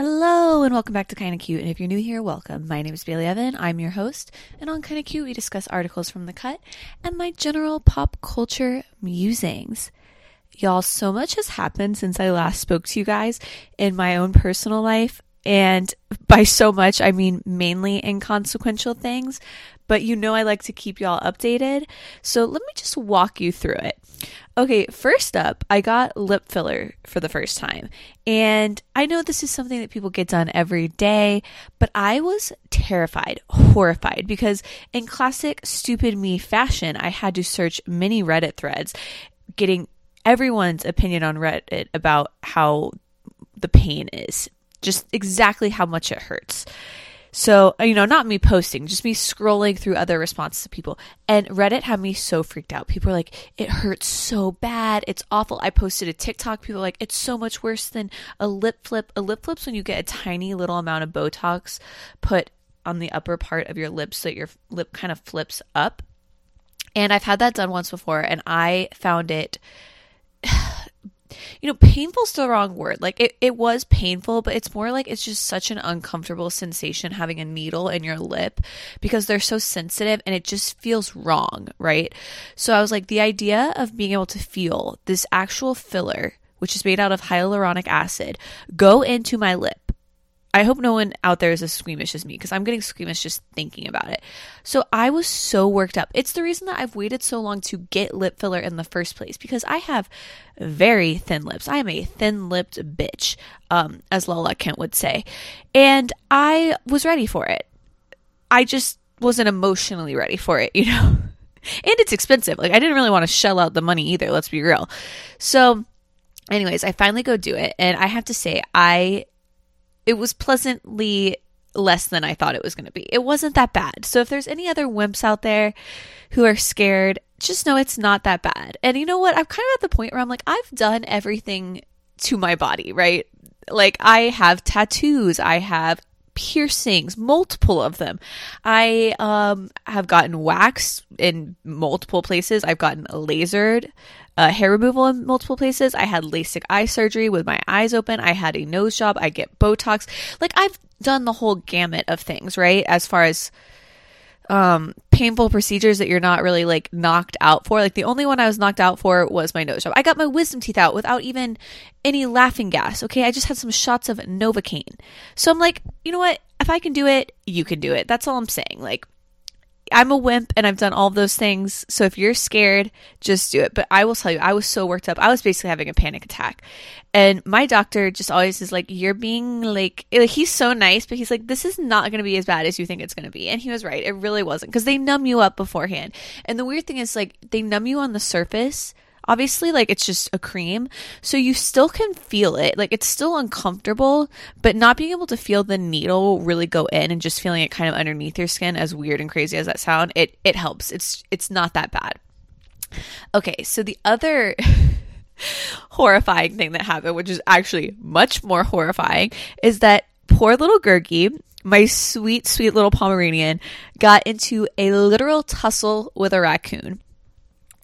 Hello and welcome back to Kinda Cute. And if you're new here, welcome. My name is Bailey Evin. I'm your host. And on Kinda Cute, we discuss articles from the cut and my general pop culture musings. Y'all, so much has happened since I last spoke to you guys in my own personal life. And by so much, I mean mainly inconsequential things. But you know, I like to keep y'all updated. So let me just walk you through it. Okay, first up, I got lip filler for the first time. And I know this is something that people get done every day, but I was terrified, horrified, because in classic stupid me fashion, I had to search many Reddit threads, getting everyone's opinion on Reddit about how the pain is, just exactly how much it hurts. So, uh, you know, not me posting, just me scrolling through other responses of people. And Reddit had me so freaked out. People are like, it hurts so bad. It's awful. I posted a TikTok. People are like, it's so much worse than a lip flip. A lip flip's when you get a tiny little amount of Botox put on the upper part of your lips so that your lip kind of flips up. And I've had that done once before and I found it you know, painful still the wrong word. Like it, it was painful, but it's more like it's just such an uncomfortable sensation having a needle in your lip because they're so sensitive and it just feels wrong, right? So I was like, the idea of being able to feel this actual filler, which is made out of hyaluronic acid, go into my lip I hope no one out there is as squeamish as me because I'm getting squeamish just thinking about it. So I was so worked up. It's the reason that I've waited so long to get lip filler in the first place because I have very thin lips. I am a thin lipped bitch, um, as Lala Kent would say. And I was ready for it. I just wasn't emotionally ready for it, you know? and it's expensive. Like, I didn't really want to shell out the money either, let's be real. So, anyways, I finally go do it. And I have to say, I it was pleasantly less than I thought it was going to be. It wasn't that bad. So if there's any other wimps out there who are scared, just know it's not that bad. And you know what? I'm kind of at the point where I'm like, I've done everything to my body, right? Like I have tattoos, I have piercings, multiple of them. I um, have gotten waxed in multiple places. I've gotten lasered uh, hair removal in multiple places. I had LASIK eye surgery with my eyes open. I had a nose job. I get Botox. Like I've done the whole gamut of things, right? As far as um painful procedures that you're not really like knocked out for. Like the only one I was knocked out for was my nose job. I got my wisdom teeth out without even any laughing gas. Okay, I just had some shots of Novocaine. So I'm like, you know what? If I can do it, you can do it. That's all I'm saying. Like I'm a wimp and I've done all those things. So if you're scared, just do it. But I will tell you, I was so worked up. I was basically having a panic attack. And my doctor just always is like, you're being like, he's so nice, but he's like, this is not going to be as bad as you think it's going to be. And he was right. It really wasn't because they numb you up beforehand. And the weird thing is, like, they numb you on the surface obviously like it's just a cream. So you still can feel it. Like it's still uncomfortable but not being able to feel the needle really go in and just feeling it kind of underneath your skin as weird and crazy as that sound it it helps. It's it's not that bad. Okay so the other horrifying thing that happened which is actually much more horrifying is that poor little Gurgi my sweet, sweet little Pomeranian got into a literal tussle with a raccoon.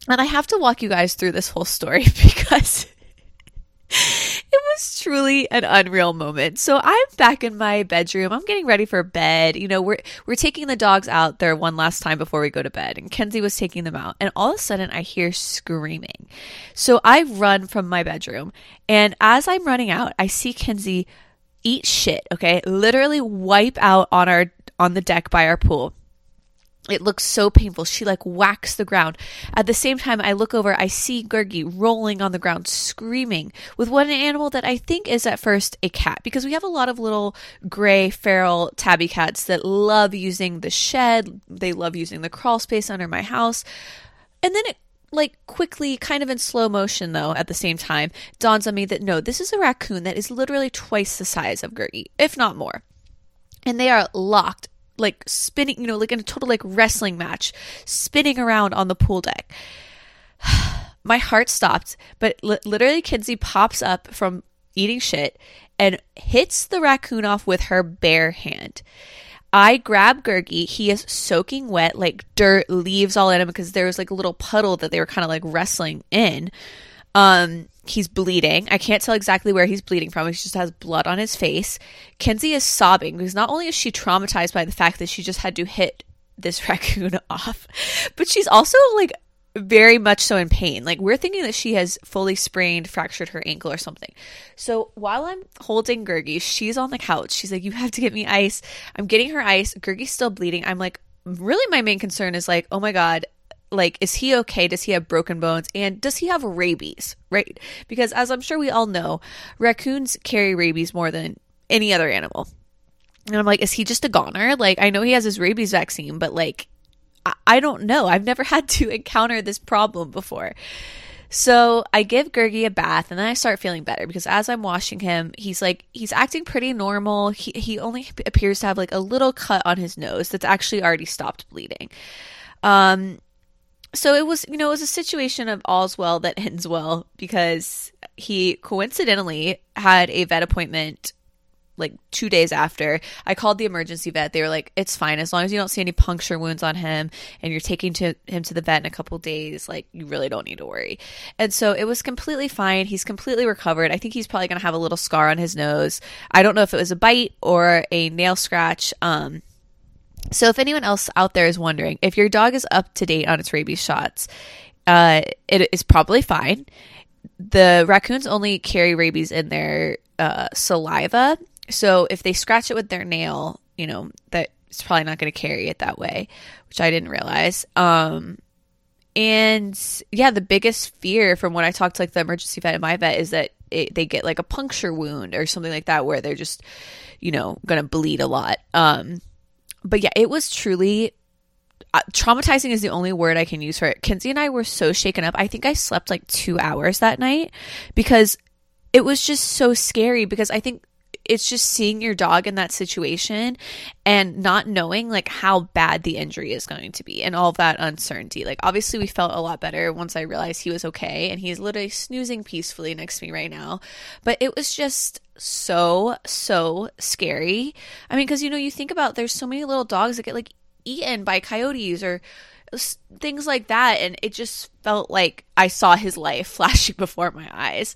And I have to walk you guys through this whole story because it was truly an unreal moment. So I'm back in my bedroom. I'm getting ready for bed. You know, we're we're taking the dogs out there one last time before we go to bed. And Kenzie was taking them out. And all of a sudden I hear screaming. So I run from my bedroom. And as I'm running out, I see Kenzie eat shit, okay? Literally wipe out on our on the deck by our pool it looks so painful. She like whacks the ground. At the same time, I look over, I see Gurgi rolling on the ground, screaming with one animal that I think is at first a cat because we have a lot of little gray feral tabby cats that love using the shed. They love using the crawl space under my house. And then it like quickly, kind of in slow motion though, at the same time, dawns on me that no, this is a raccoon that is literally twice the size of Gurgi, if not more. And they are locked like spinning, you know, like in a total like wrestling match, spinning around on the pool deck. My heart stopped, but li- literally Kenzie pops up from eating shit and hits the raccoon off with her bare hand. I grab Gurgi. He is soaking wet, like dirt, leaves all in him because there was like a little puddle that they were kind of like wrestling in. Um, he's bleeding. I can't tell exactly where he's bleeding from. He just has blood on his face. Kenzie is sobbing because not only is she traumatized by the fact that she just had to hit this raccoon off, but she's also like very much so in pain. Like we're thinking that she has fully sprained, fractured her ankle or something. So while I'm holding Gurgi, she's on the couch. She's like, "You have to get me ice." I'm getting her ice. Gurgi's still bleeding. I'm like, really, my main concern is like, oh my god, like is he okay? Does he have broken bones? And does he have rabies right? Because as i'm sure we all know raccoons carry rabies more than any other animal. And i'm like is he just a goner? Like i know he has his rabies vaccine but like I, I don't know. I've never had to encounter this problem before. So I give Gurgi a bath and then I start feeling better because as I'm washing him, he's like he's acting pretty normal. He he only appears to have like a little cut on his nose that's actually already stopped bleeding. Um so it was you know it was a situation of all's well that ends well because he coincidentally had a vet appointment like two days after. I called the emergency vet. They were like it's fine. As long as you don't see any puncture wounds on him and you're taking to him to the vet in a couple days like you really don't need to worry. And so it was completely fine. He's completely recovered. I think he's probably going to have a little scar on his nose. I don't know if it was a bite or a nail scratch. Um so, if anyone else out there is wondering, if your dog is up to date on its rabies shots, uh, it is probably fine. The raccoons only carry rabies in their uh, saliva. So, if they scratch it with their nail, you know, that it's probably not going to carry it that way, which I didn't realize. Um, and yeah, the biggest fear from when I talked to like the emergency vet and my vet is that it, they get like a puncture wound or something like that where they're just, you know, going to bleed a lot. Um, but yeah, it was truly uh, traumatizing is the only word I can use for it. Kenzie and I were so shaken up. I think I slept like two hours that night because it was just so scary because I think it's just seeing your dog in that situation and not knowing like how bad the injury is going to be and all that uncertainty. Like obviously we felt a lot better once I realized he was okay and he's literally snoozing peacefully next to me right now. But it was just so so scary. I mean cuz you know you think about there's so many little dogs that get like eaten by coyotes or things like that and it just felt like I saw his life flashing before my eyes.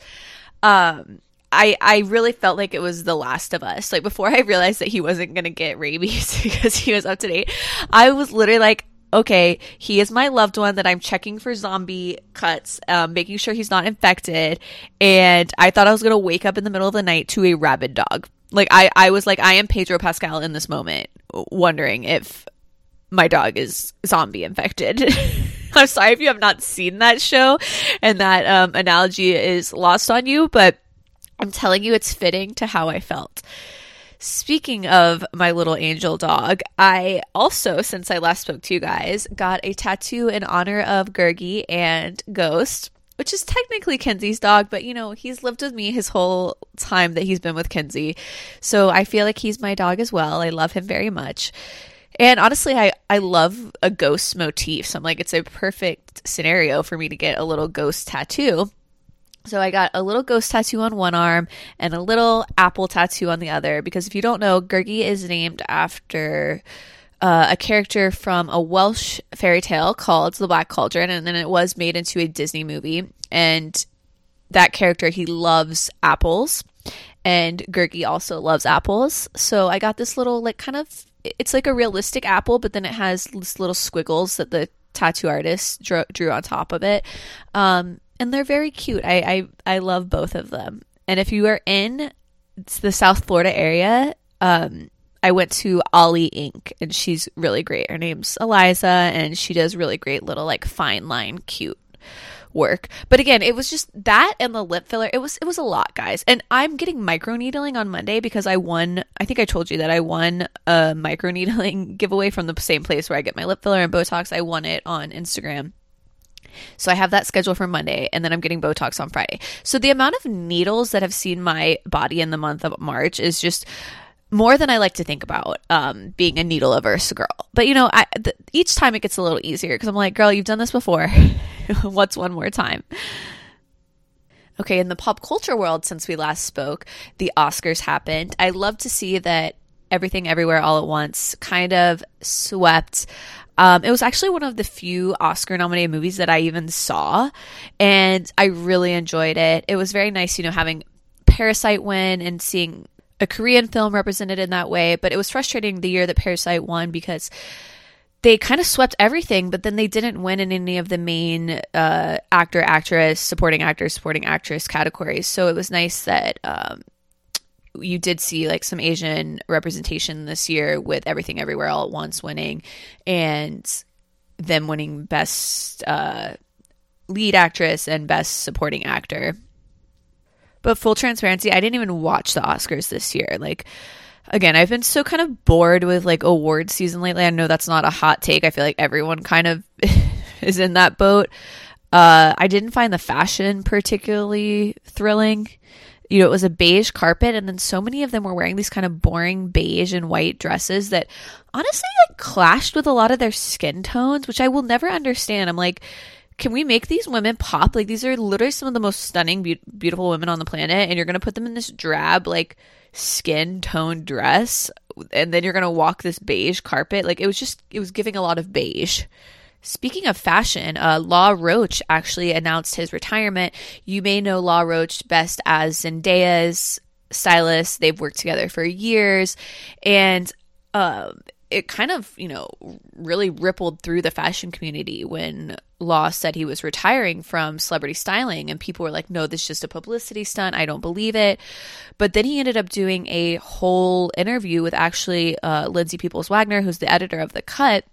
Um I I really felt like it was The Last of Us. Like before I realized that he wasn't gonna get rabies because he was up to date, I was literally like, okay, he is my loved one that I'm checking for zombie cuts, um, making sure he's not infected, and I thought I was gonna wake up in the middle of the night to a rabid dog. Like I I was like I am Pedro Pascal in this moment, wondering if my dog is zombie infected. I'm sorry if you have not seen that show and that um, analogy is lost on you, but I'm telling you, it's fitting to how I felt. Speaking of my little angel dog, I also, since I last spoke to you guys, got a tattoo in honor of Gurgi and Ghost, which is technically Kenzie's dog, but you know, he's lived with me his whole time that he's been with Kenzie. So I feel like he's my dog as well. I love him very much. And honestly, I, I love a ghost motif. So I'm like, it's a perfect scenario for me to get a little ghost tattoo. So I got a little ghost tattoo on one arm and a little apple tattoo on the other because if you don't know, Gurgi is named after uh, a character from a Welsh fairy tale called The Black Cauldron, and then it was made into a Disney movie. And that character, he loves apples, and Gurgi also loves apples. So I got this little, like, kind of, it's like a realistic apple, but then it has this little squiggles that the tattoo artist drew, drew on top of it. Um, and they're very cute. I, I I love both of them. And if you are in the South Florida area, um, I went to Ollie Ink, and she's really great. Her name's Eliza, and she does really great little like fine line, cute work. But again, it was just that and the lip filler. It was it was a lot, guys. And I'm getting micro needling on Monday because I won. I think I told you that I won a micro needling giveaway from the same place where I get my lip filler and Botox. I won it on Instagram. So I have that scheduled for Monday and then I'm getting Botox on Friday. So the amount of needles that have seen my body in the month of March is just more than I like to think about um, being a needle averse girl. But you know, I, th- each time it gets a little easier because I'm like, girl, you've done this before. What's one more time? Okay, in the pop culture world, since we last spoke, the Oscars happened. I love to see that everything everywhere all at once kind of swept Um, it was actually one of the few Oscar nominated movies that I even saw, and I really enjoyed it. It was very nice, you know, having Parasite win and seeing a Korean film represented in that way. But it was frustrating the year that Parasite won because they kind of swept everything, but then they didn't win in any of the main uh, actor, actress, supporting actor, supporting actress categories. So it was nice that um, you did see like some Asian representation this year with Everything Everywhere All at Once winning and them winning Best uh, Lead Actress and Best Supporting Actor. But full transparency, I didn't even watch the Oscars this year. Like, again, I've been so kind of bored with like award season lately. I know that's not a hot take. I feel like everyone kind of is in that boat. Uh, I didn't find the fashion particularly thrilling. You know, it was a beige carpet, and then so many of them were wearing these kind of boring beige and white dresses that honestly like clashed with a lot of their skin tones, which I will never understand. I'm like, can we make these women pop? Like, these are literally some of the most stunning, be- beautiful women on the planet, and you're gonna put them in this drab, like, skin tone dress and then you're going to walk this beige carpet. Like it was just, it was giving a lot of beige. Speaking of fashion, uh, Law Roach actually announced his retirement. You may know Law Roach best as Zendaya's stylist. They've worked together for years. And um, it kind of, you know, really rippled through the fashion community when Law said he was retiring from celebrity styling, and people were like, no, this is just a publicity stunt. I don't believe it. But then he ended up doing a whole interview with actually uh, Lindsay Peoples Wagner, who's the editor of The Cut.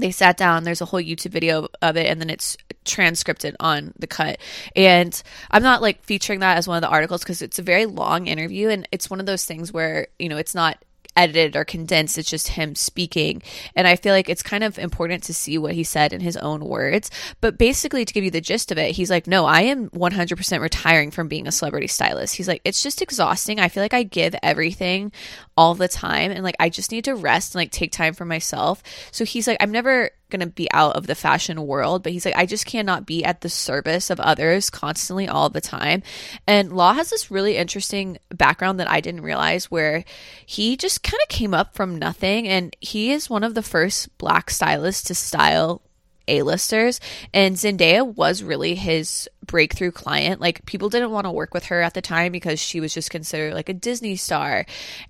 They sat down, there's a whole YouTube video of it, and then it's transcripted on The Cut. And I'm not like featuring that as one of the articles because it's a very long interview, and it's one of those things where, you know, it's not edited or condensed. It's just him speaking. And I feel like it's kind of important to see what he said in his own words. But basically, to give you the gist of it, he's like, No, I am 100% retiring from being a celebrity stylist. He's like, It's just exhausting. I feel like I give everything all the time. And like, I just need to rest and like take time for myself. So he's like, I'm never going to be out of the fashion world, but he's like, I just cannot be at the service of others constantly all the time. And Law has this really interesting background that I didn't realize where he just kind of came up from nothing. And he is one of the first black stylists to style a-listers and Zendaya was really his breakthrough client. Like people didn't want to work with her at the time because she was just considered like a Disney star.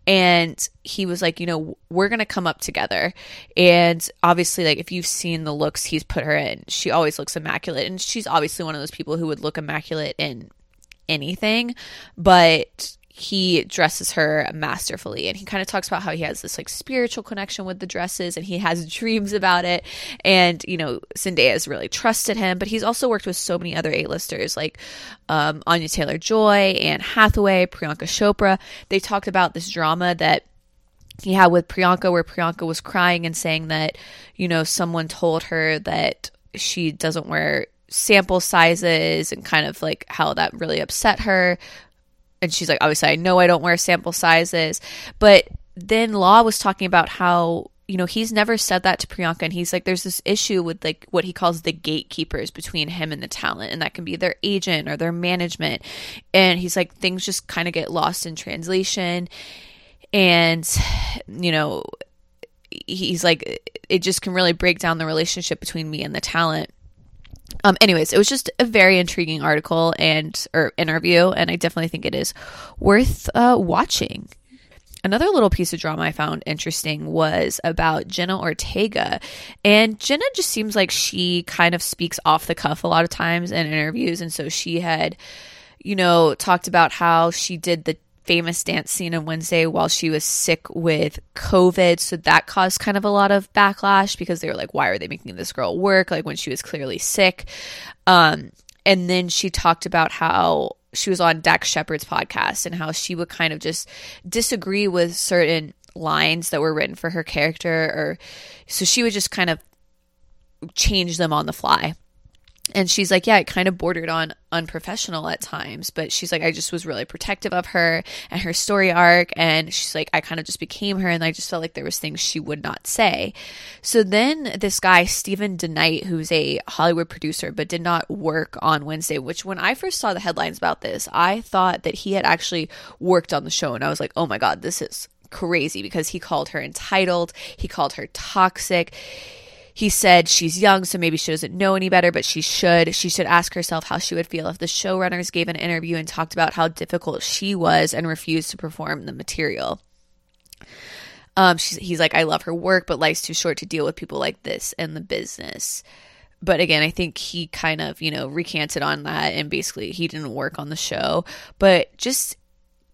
And he was like, you know, we're going to come up together. And obviously like if you've seen the looks he's put her in, she always looks immaculate and she's obviously one of those people who would look immaculate in anything, but he dresses her masterfully and he kind of talks about how he has this like spiritual connection with the dresses and he has dreams about it and you know Zendaya has really trusted him but he's also worked with so many other A-listers like um, Anya Taylor-Joy Anne Hathaway Priyanka Chopra. They talked about this drama that he had with Priyanka where Priyanka was crying and saying that you know someone told her that she doesn't wear sample sizes and kind of like how that really upset her and she's like, obviously, I know I don't wear sample sizes. But then Law was talking about how, you know, he's never said that to Priyanka. And he's like, there's this issue with like what he calls the gatekeepers between him and the talent. And that can be their agent or their management. And he's like, things just kind of get lost in translation. And, you know, he's like, it just can really break down the relationship between me and the talent. Um, anyways, it was just a very intriguing article and or interview, and I definitely think it is worth uh, watching. Another little piece of drama I found interesting was about Jenna Ortega. And Jenna just seems like she kind of speaks off the cuff a lot of times in interviews. And so she had, you know, talked about how she did the famous dance scene on Wednesday while she was sick with COVID. So that caused kind of a lot of backlash because they were like, why are they making this girl work? Like when she was clearly sick. Um, and then she talked about how she was on Dax Shepard's podcast and how she would kind of just disagree with certain lines that were written for her character or so she would just kind of change them on the fly and she's like, yeah, it kind of bordered on unprofessional at times, but she's like, I just was really protective of her and her story arc. And she's like, I kind of just became her. And I just felt like there was things she would not say. So then this guy, Steven DeKnight, who's a Hollywood producer, but did not work on Wednesday, which when I first saw the headlines about this, I thought that he had actually worked on the show. And I was like, oh my God, this is crazy because he called her entitled. He called her toxic he said she's young, so maybe she doesn't know any better, but she should. She should ask herself how she would feel if the showrunners gave an interview and talked about how difficult she was and refused to perform the material. Um, he's like, I love her work, but life's too short to deal with people like this in the business. But again, I think he kind of, you know, recanted on that and basically he didn't work on the show. But just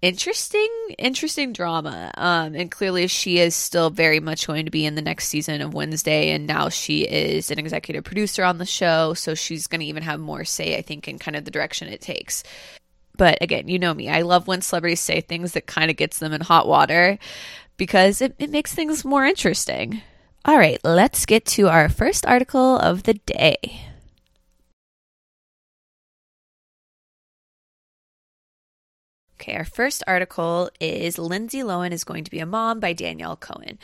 interesting interesting drama. Um and clearly she is still very much going to be in the next season of wednesday and now she is an executive producer on the show so she's going to even have more say i think in kind of the direction it takes. But again you know me i love when celebrities say things that kind of gets them in hot water because it, it makes things more interesting. All right let's get to our first article of the day Okay, our first article is Lindsay Lohan is going to be a mom by Danielle Cohen.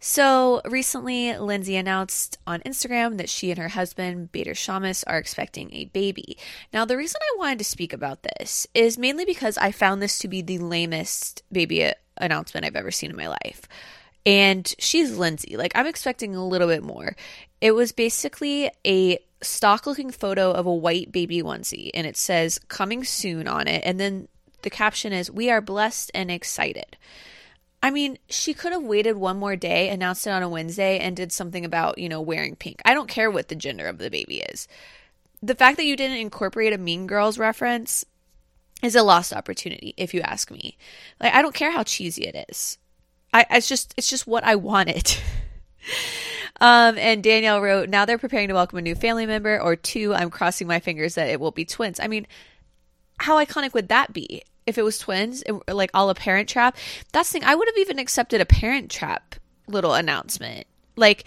So recently, Lindsay announced on Instagram that she and her husband, Bader Shammas, are expecting a baby. Now, the reason I wanted to speak about this is mainly because I found this to be the lamest baby uh, announcement I've ever seen in my life. And she's Lindsay. Like, I'm expecting a little bit more. It was basically a stock looking photo of a white baby onesie, and it says coming soon on it. And then the caption is, We are blessed and excited. I mean, she could have waited one more day, announced it on a Wednesday, and did something about, you know, wearing pink. I don't care what the gender of the baby is. The fact that you didn't incorporate a Mean Girls reference is a lost opportunity, if you ask me. Like, I don't care how cheesy it is. I, it's just, it's just what I wanted. um, and Danielle wrote, now they're preparing to welcome a new family member, or two, I'm crossing my fingers that it will be twins. I mean, how iconic would that be? If it was twins, like all a Parent Trap? That's the thing. I would have even accepted a Parent Trap little announcement, like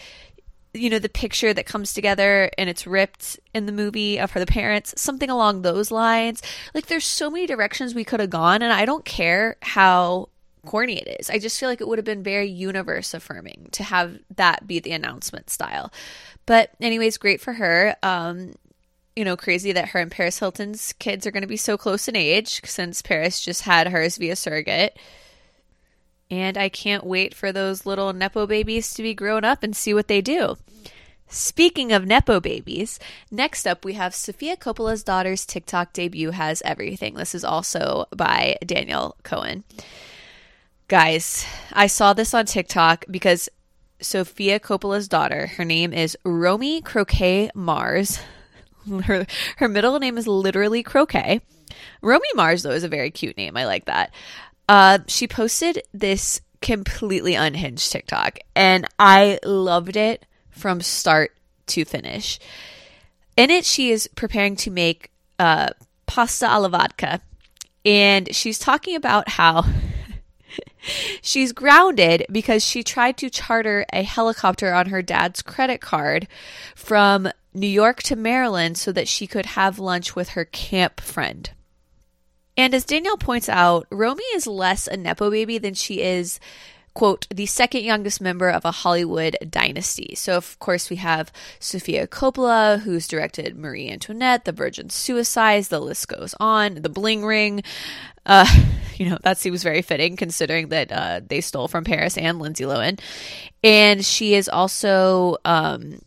you know the picture that comes together and it's ripped in the movie of her the parents something along those lines. Like there's so many directions we could have gone and i don't care how corny it is. I just feel like it would have been very universe affirming to have that be the announcement style. But anyways great for her. Um you know, crazy that her and Paris Hilton's kids are going to be so close in age since Paris just had hers via surrogate. And I can't wait for those little Nepo babies to be grown up and see what they do. Speaking of Nepo babies, next up we have Sofia Coppola's daughter's TikTok debut has everything. This is also by Danielle Cohen. Guys, I saw this on TikTok because Sofia Coppola's daughter, her name is Romy Croquet Mars. Her her middle name is literally Croquet. Romy Mars though is a very cute name. I like that. Uh, she posted this completely unhinged TikTok, and I loved it from start to finish. In it, she is preparing to make uh, pasta alla vodka, and she's talking about how she's grounded because she tried to charter a helicopter on her dad's credit card from New York to Maryland so that she could have lunch with her camp friend. And as Danielle points out, Romy is less a Nepo baby than she is, quote, the second youngest member of a Hollywood dynasty. So, of course, we have Sofia Coppola, who's directed Marie Antoinette, The Virgin Suicides, the list goes on, The Bling Ring. Uh, you know, that seems very fitting considering that uh, they stole from Paris and Lindsay Lohan. And she is also. Um,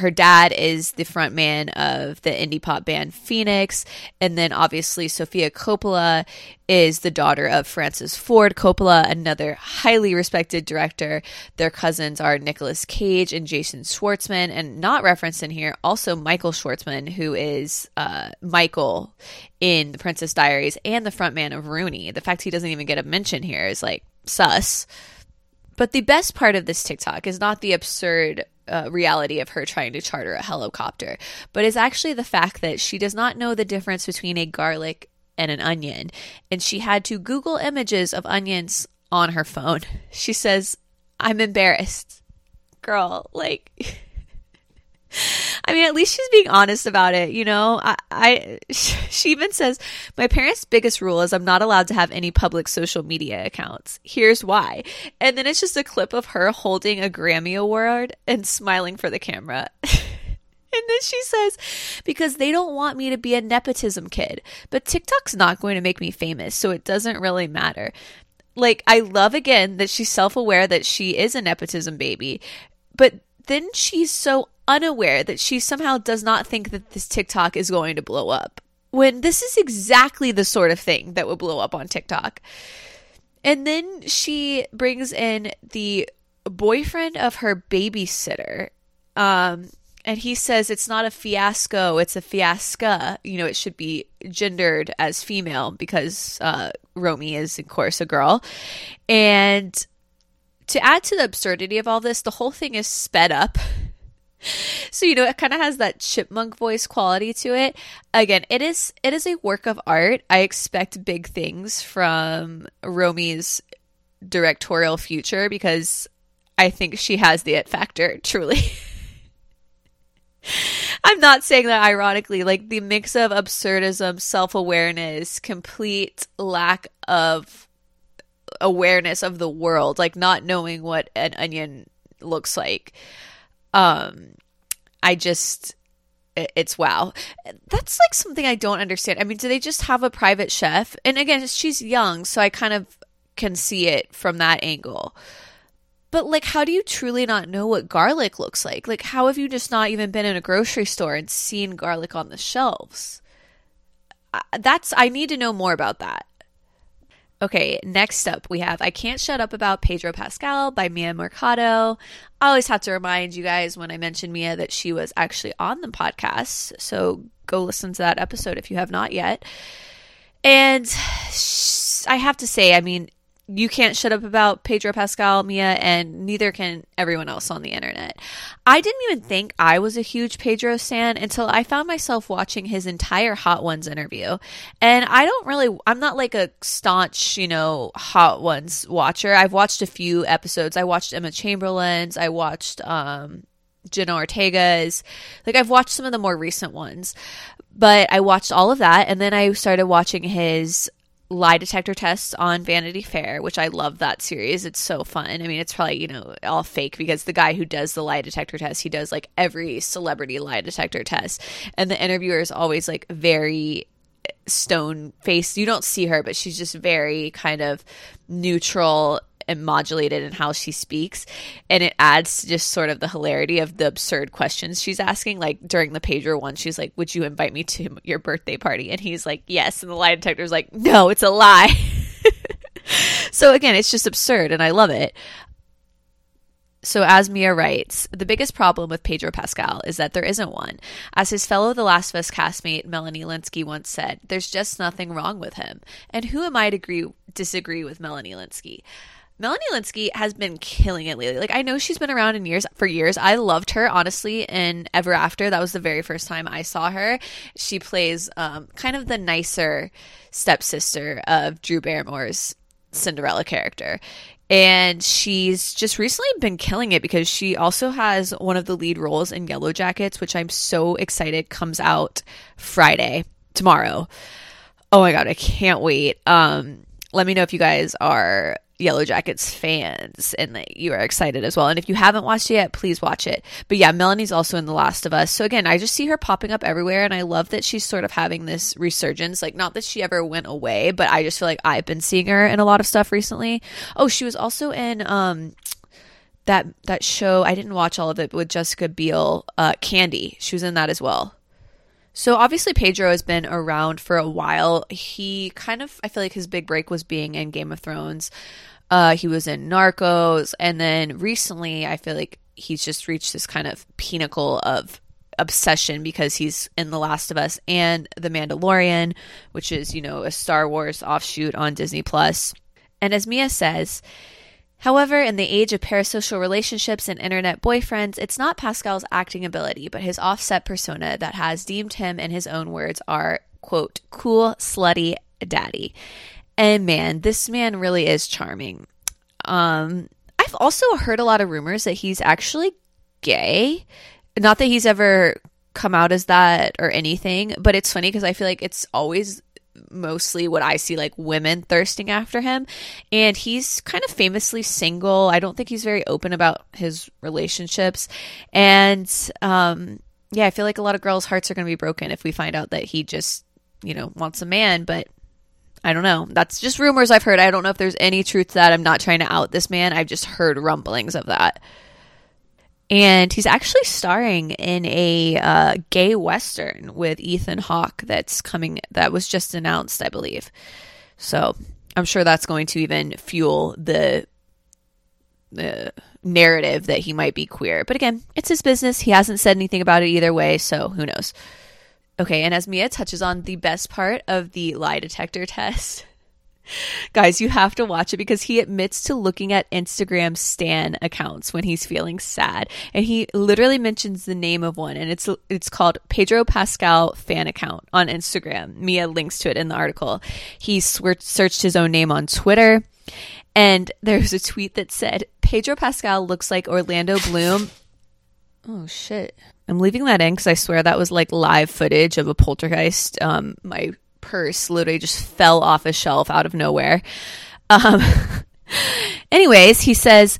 her dad is the frontman of the indie pop band Phoenix. And then obviously Sofia Coppola is the daughter of Francis Ford Coppola, another highly respected director. Their cousins are Nicolas Cage and Jason Schwartzman, and not referenced in here, also Michael Schwartzman, who is uh, Michael in The Princess Diaries and the frontman of Rooney. The fact he doesn't even get a mention here is like sus. But the best part of this TikTok is not the absurd uh, reality of her trying to charter a helicopter, but is actually the fact that she does not know the difference between a garlic and an onion. And she had to Google images of onions on her phone. She says, I'm embarrassed. Girl, like. I mean, at least she's being honest about it, you know. I, I, she even says, "My parents' biggest rule is I'm not allowed to have any public social media accounts. Here's why." And then it's just a clip of her holding a Grammy award and smiling for the camera. and then she says, "Because they don't want me to be a nepotism kid, but TikTok's not going to make me famous, so it doesn't really matter." Like, I love again that she's self aware that she is a nepotism baby but then she's so unaware that she somehow does not think that this TikTok is going to blow up. When this is exactly the sort of thing that would blow up on TikTok. And then she brings in the boyfriend of her babysitter. Um, and he says it's not a fiasco, it's a fiasca. You know, it should be gendered as female because uh, Romy is, of course, a girl. And to add to the absurdity of all this, the whole thing is sped up. So you know it kind of has that chipmunk voice quality to it. Again, it is it is a work of art. I expect big things from Romy's directorial future because I think she has the it factor, truly. I'm not saying that ironically, like the mix of absurdism, self awareness, complete lack of awareness of the world, like not knowing what an onion looks like. Um, I just, it's wow. That's like something I don't understand. I mean, do they just have a private chef? And again, she's young, so I kind of can see it from that angle. But like, how do you truly not know what garlic looks like? Like, how have you just not even been in a grocery store and seen garlic on the shelves? That's, I need to know more about that. Okay, next up we have I Can't Shut Up About Pedro Pascal by Mia Mercado. I always have to remind you guys when I mention Mia that she was actually on the podcast. So go listen to that episode if you have not yet. And I have to say, I mean, you can't shut up about Pedro Pascal, Mia, and neither can everyone else on the internet. I didn't even think I was a huge Pedro stan until I found myself watching his entire Hot Ones interview. And I don't really, I'm not like a staunch, you know, Hot Ones watcher. I've watched a few episodes. I watched Emma Chamberlain's, I watched, um, Jenna Ortega's. Like I've watched some of the more recent ones, but I watched all of that and then I started watching his lie detector tests on Vanity Fair, which I love that series. It's so fun. I mean, it's probably, you know, all fake because the guy who does the lie detector test, he does like every celebrity lie detector test. And the interviewer is always like very stone faced. You don't see her, but she's just very kind of neutral and modulated in how she speaks and it adds just sort of the hilarity of the absurd questions she's asking like during the Pedro one she's like would you invite me to your birthday party and he's like yes and the lie detector's like no it's a lie so again it's just absurd and i love it so, as Mia writes, the biggest problem with Pedro Pascal is that there isn't one. As his fellow The Last of Us castmate Melanie Lynskey once said, there's just nothing wrong with him. And who am I to agree, disagree with Melanie Lynskey? Melanie Lynskey has been killing it lately. Like I know she's been around in years for years. I loved her honestly in Ever After. That was the very first time I saw her. She plays um, kind of the nicer stepsister of Drew Barrymore's Cinderella character. And she's just recently been killing it because she also has one of the lead roles in Yellow Jackets, which I'm so excited comes out Friday, tomorrow. Oh my god, I can't wait. Um let me know if you guys are Yellow Jackets fans and that you are excited as well. And if you haven't watched it yet, please watch it. But yeah, Melanie's also in The Last of Us. So again, I just see her popping up everywhere and I love that she's sort of having this resurgence. Like not that she ever went away, but I just feel like I've been seeing her in a lot of stuff recently. Oh, she was also in um that that show. I didn't watch all of it with Jessica Biel, uh Candy. She was in that as well. So obviously Pedro has been around for a while. He kind of I feel like his big break was being in Game of Thrones. Uh, he was in Narcos, and then recently, I feel like he's just reached this kind of pinnacle of obsession because he's in The Last of Us and The Mandalorian, which is you know a Star Wars offshoot on Disney Plus. And as Mia says, However, in the age of parasocial relationships and internet boyfriends, it's not Pascal's acting ability, but his offset persona that has deemed him, in his own words, are, quote, cool, slutty daddy. And man, this man really is charming. Um, I've also heard a lot of rumors that he's actually gay. Not that he's ever come out as that or anything, but it's funny because I feel like it's always mostly what I see like women thirsting after him. And he's kind of famously single. I don't think he's very open about his relationships. And um, yeah, I feel like a lot of girls' hearts are going to be broken if we find out that he just, you know, wants a man, but I don't know. That's just rumors I've heard. I don't know if there's any truth to that. I'm not trying to out this man. I've just heard rumblings of that. And he's actually starring in a uh, gay western with Ethan Hawke that's coming. That was just announced, I believe. So I'm sure that's going to even fuel the the narrative that he might be queer. But again, it's his business. He hasn't said anything about it either way, so who knows. Okay, and as Mia touches on the best part of the lie detector test, guys, you have to watch it because he admits to looking at Instagram stan accounts when he's feeling sad, and he literally mentions the name of one, and it's it's called Pedro Pascal fan account on Instagram. Mia links to it in the article. He sw- searched his own name on Twitter, and there's a tweet that said Pedro Pascal looks like Orlando Bloom. Oh shit. I'm leaving that in because I swear that was like live footage of a poltergeist. Um, my purse literally just fell off a shelf out of nowhere. Um, anyways, he says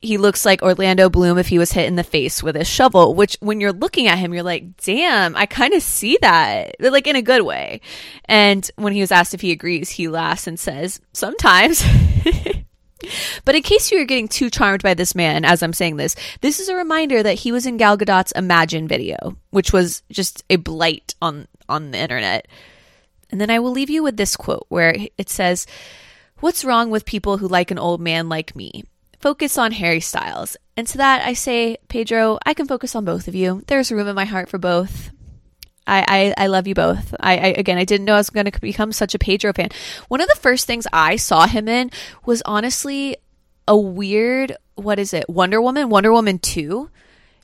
he looks like Orlando Bloom if he was hit in the face with a shovel, which when you're looking at him, you're like, damn, I kind of see that, like in a good way. And when he was asked if he agrees, he laughs and says, sometimes. But in case you are getting too charmed by this man as I'm saying this, this is a reminder that he was in Gal Gadot's Imagine video, which was just a blight on on the internet. And then I will leave you with this quote where it says, "What's wrong with people who like an old man like me? Focus on Harry Styles." And to that I say, Pedro, I can focus on both of you. There's room in my heart for both. I, I, I love you both. I, I again, I didn't know I was going to become such a Pedro fan. One of the first things I saw him in was honestly a weird, what is it? Wonder Woman, Wonder Woman 2.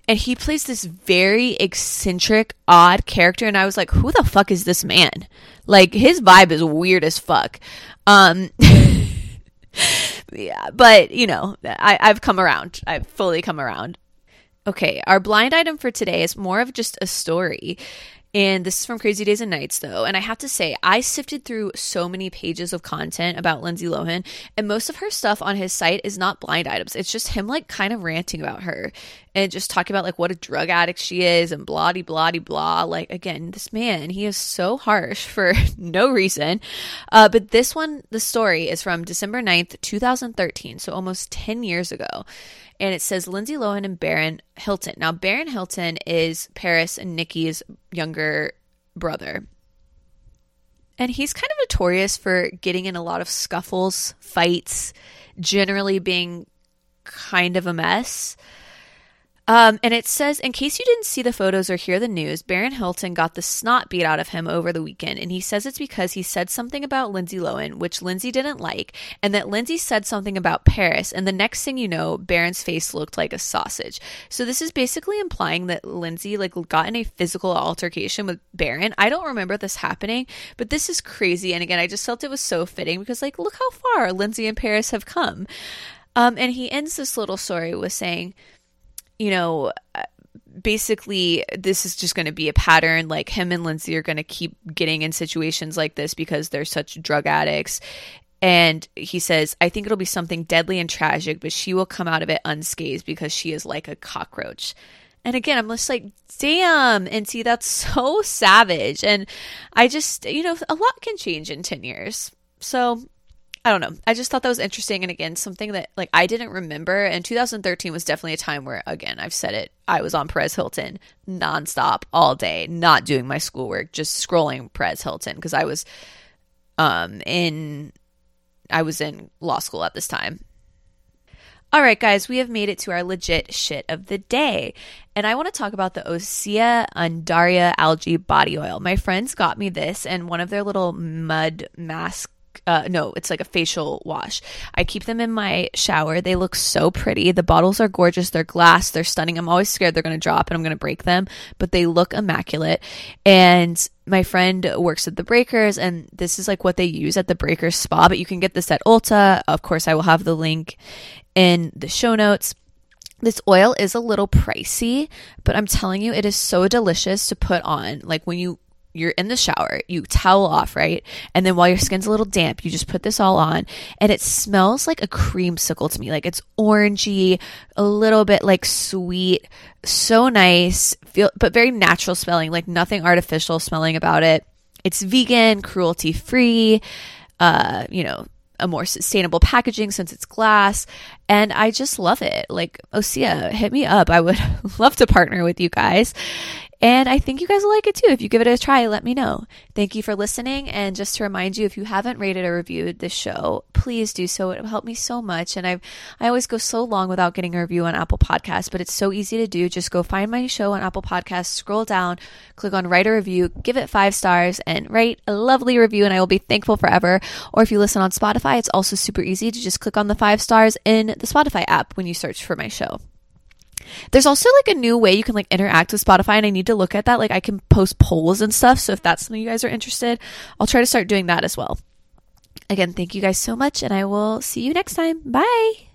And he plays this very eccentric, odd character. And I was like, who the fuck is this man? Like, his vibe is weird as fuck. Um, yeah, but you know, I, I've come around. I've fully come around. Okay, our blind item for today is more of just a story. And this is from Crazy Days and Nights, though. And I have to say, I sifted through so many pages of content about Lindsay Lohan, and most of her stuff on his site is not blind items. It's just him, like, kind of ranting about her and just talking about, like, what a drug addict she is and blah, blah, blah. Like, again, this man, he is so harsh for no reason. Uh, but this one, the story is from December 9th, 2013, so almost 10 years ago and it says Lindsay Lohan and Barron Hilton. Now, Barron Hilton is Paris and Nikki's younger brother. And he's kind of notorious for getting in a lot of scuffles, fights, generally being kind of a mess. Um, and it says, in case you didn't see the photos or hear the news, Barron Hilton got the snot beat out of him over the weekend. And he says it's because he said something about Lindsay Lohan, which Lindsay didn't like, and that Lindsay said something about Paris. And the next thing you know, Barron's face looked like a sausage. So this is basically implying that Lindsay like got in a physical altercation with Barron. I don't remember this happening, but this is crazy. And again, I just felt it was so fitting because like, look how far Lindsay and Paris have come. Um, and he ends this little story with saying, you know, uh, basically this is just going to be a pattern like him and Lindsay are going to keep getting in situations like this because they're such drug addicts. And he says I think it'll be something deadly and tragic but she will come out of it unscathed because she is like a cockroach. And again I'm just like damn and see that's so savage. And I just you know a lot can change in 10 years. So I don't know. I just thought that was interesting. And again, something that like I didn't remember. And 2013 was definitely a time where, again, I've said it. I was on Perez Hilton nonstop all day, not doing my schoolwork, just scrolling Perez Hilton because I was um in I was in law school at this time. All right, guys, we have made it to our legit shit of the day. And I want to talk about the Osea Undaria algae body oil. My friends got me this and one of their little mud mask uh, no, it's like a facial wash. I keep them in my shower. They look so pretty. The bottles are gorgeous. They're glass. They're stunning. I'm always scared they're going to drop and I'm going to break them, but they look immaculate. And my friend works at the Breakers, and this is like what they use at the Breakers spa, but you can get this at Ulta. Of course, I will have the link in the show notes. This oil is a little pricey, but I'm telling you, it is so delicious to put on. Like when you you're in the shower, you towel off, right? And then while your skin's a little damp, you just put this all on and it smells like a creamsicle to me. Like it's orangey, a little bit like sweet, so nice, feel but very natural smelling, like nothing artificial smelling about it. It's vegan, cruelty free, uh, you know, a more sustainable packaging since it's glass. And I just love it. Like, Osea, hit me up. I would love to partner with you guys. And I think you guys will like it too. If you give it a try, let me know. Thank you for listening. And just to remind you, if you haven't rated or reviewed this show, please do so. It will help me so much. And I've, I always go so long without getting a review on Apple Podcasts, but it's so easy to do. Just go find my show on Apple Podcasts, scroll down, click on write a review, give it five stars, and write a lovely review, and I will be thankful forever. Or if you listen on Spotify, it's also super easy to just click on the five stars in the Spotify app when you search for my show. There's also like a new way you can like interact with Spotify, and I need to look at that. Like I can post polls and stuff. So if that's something you guys are interested, I'll try to start doing that as well. Again, thank you guys so much, and I will see you next time. Bye.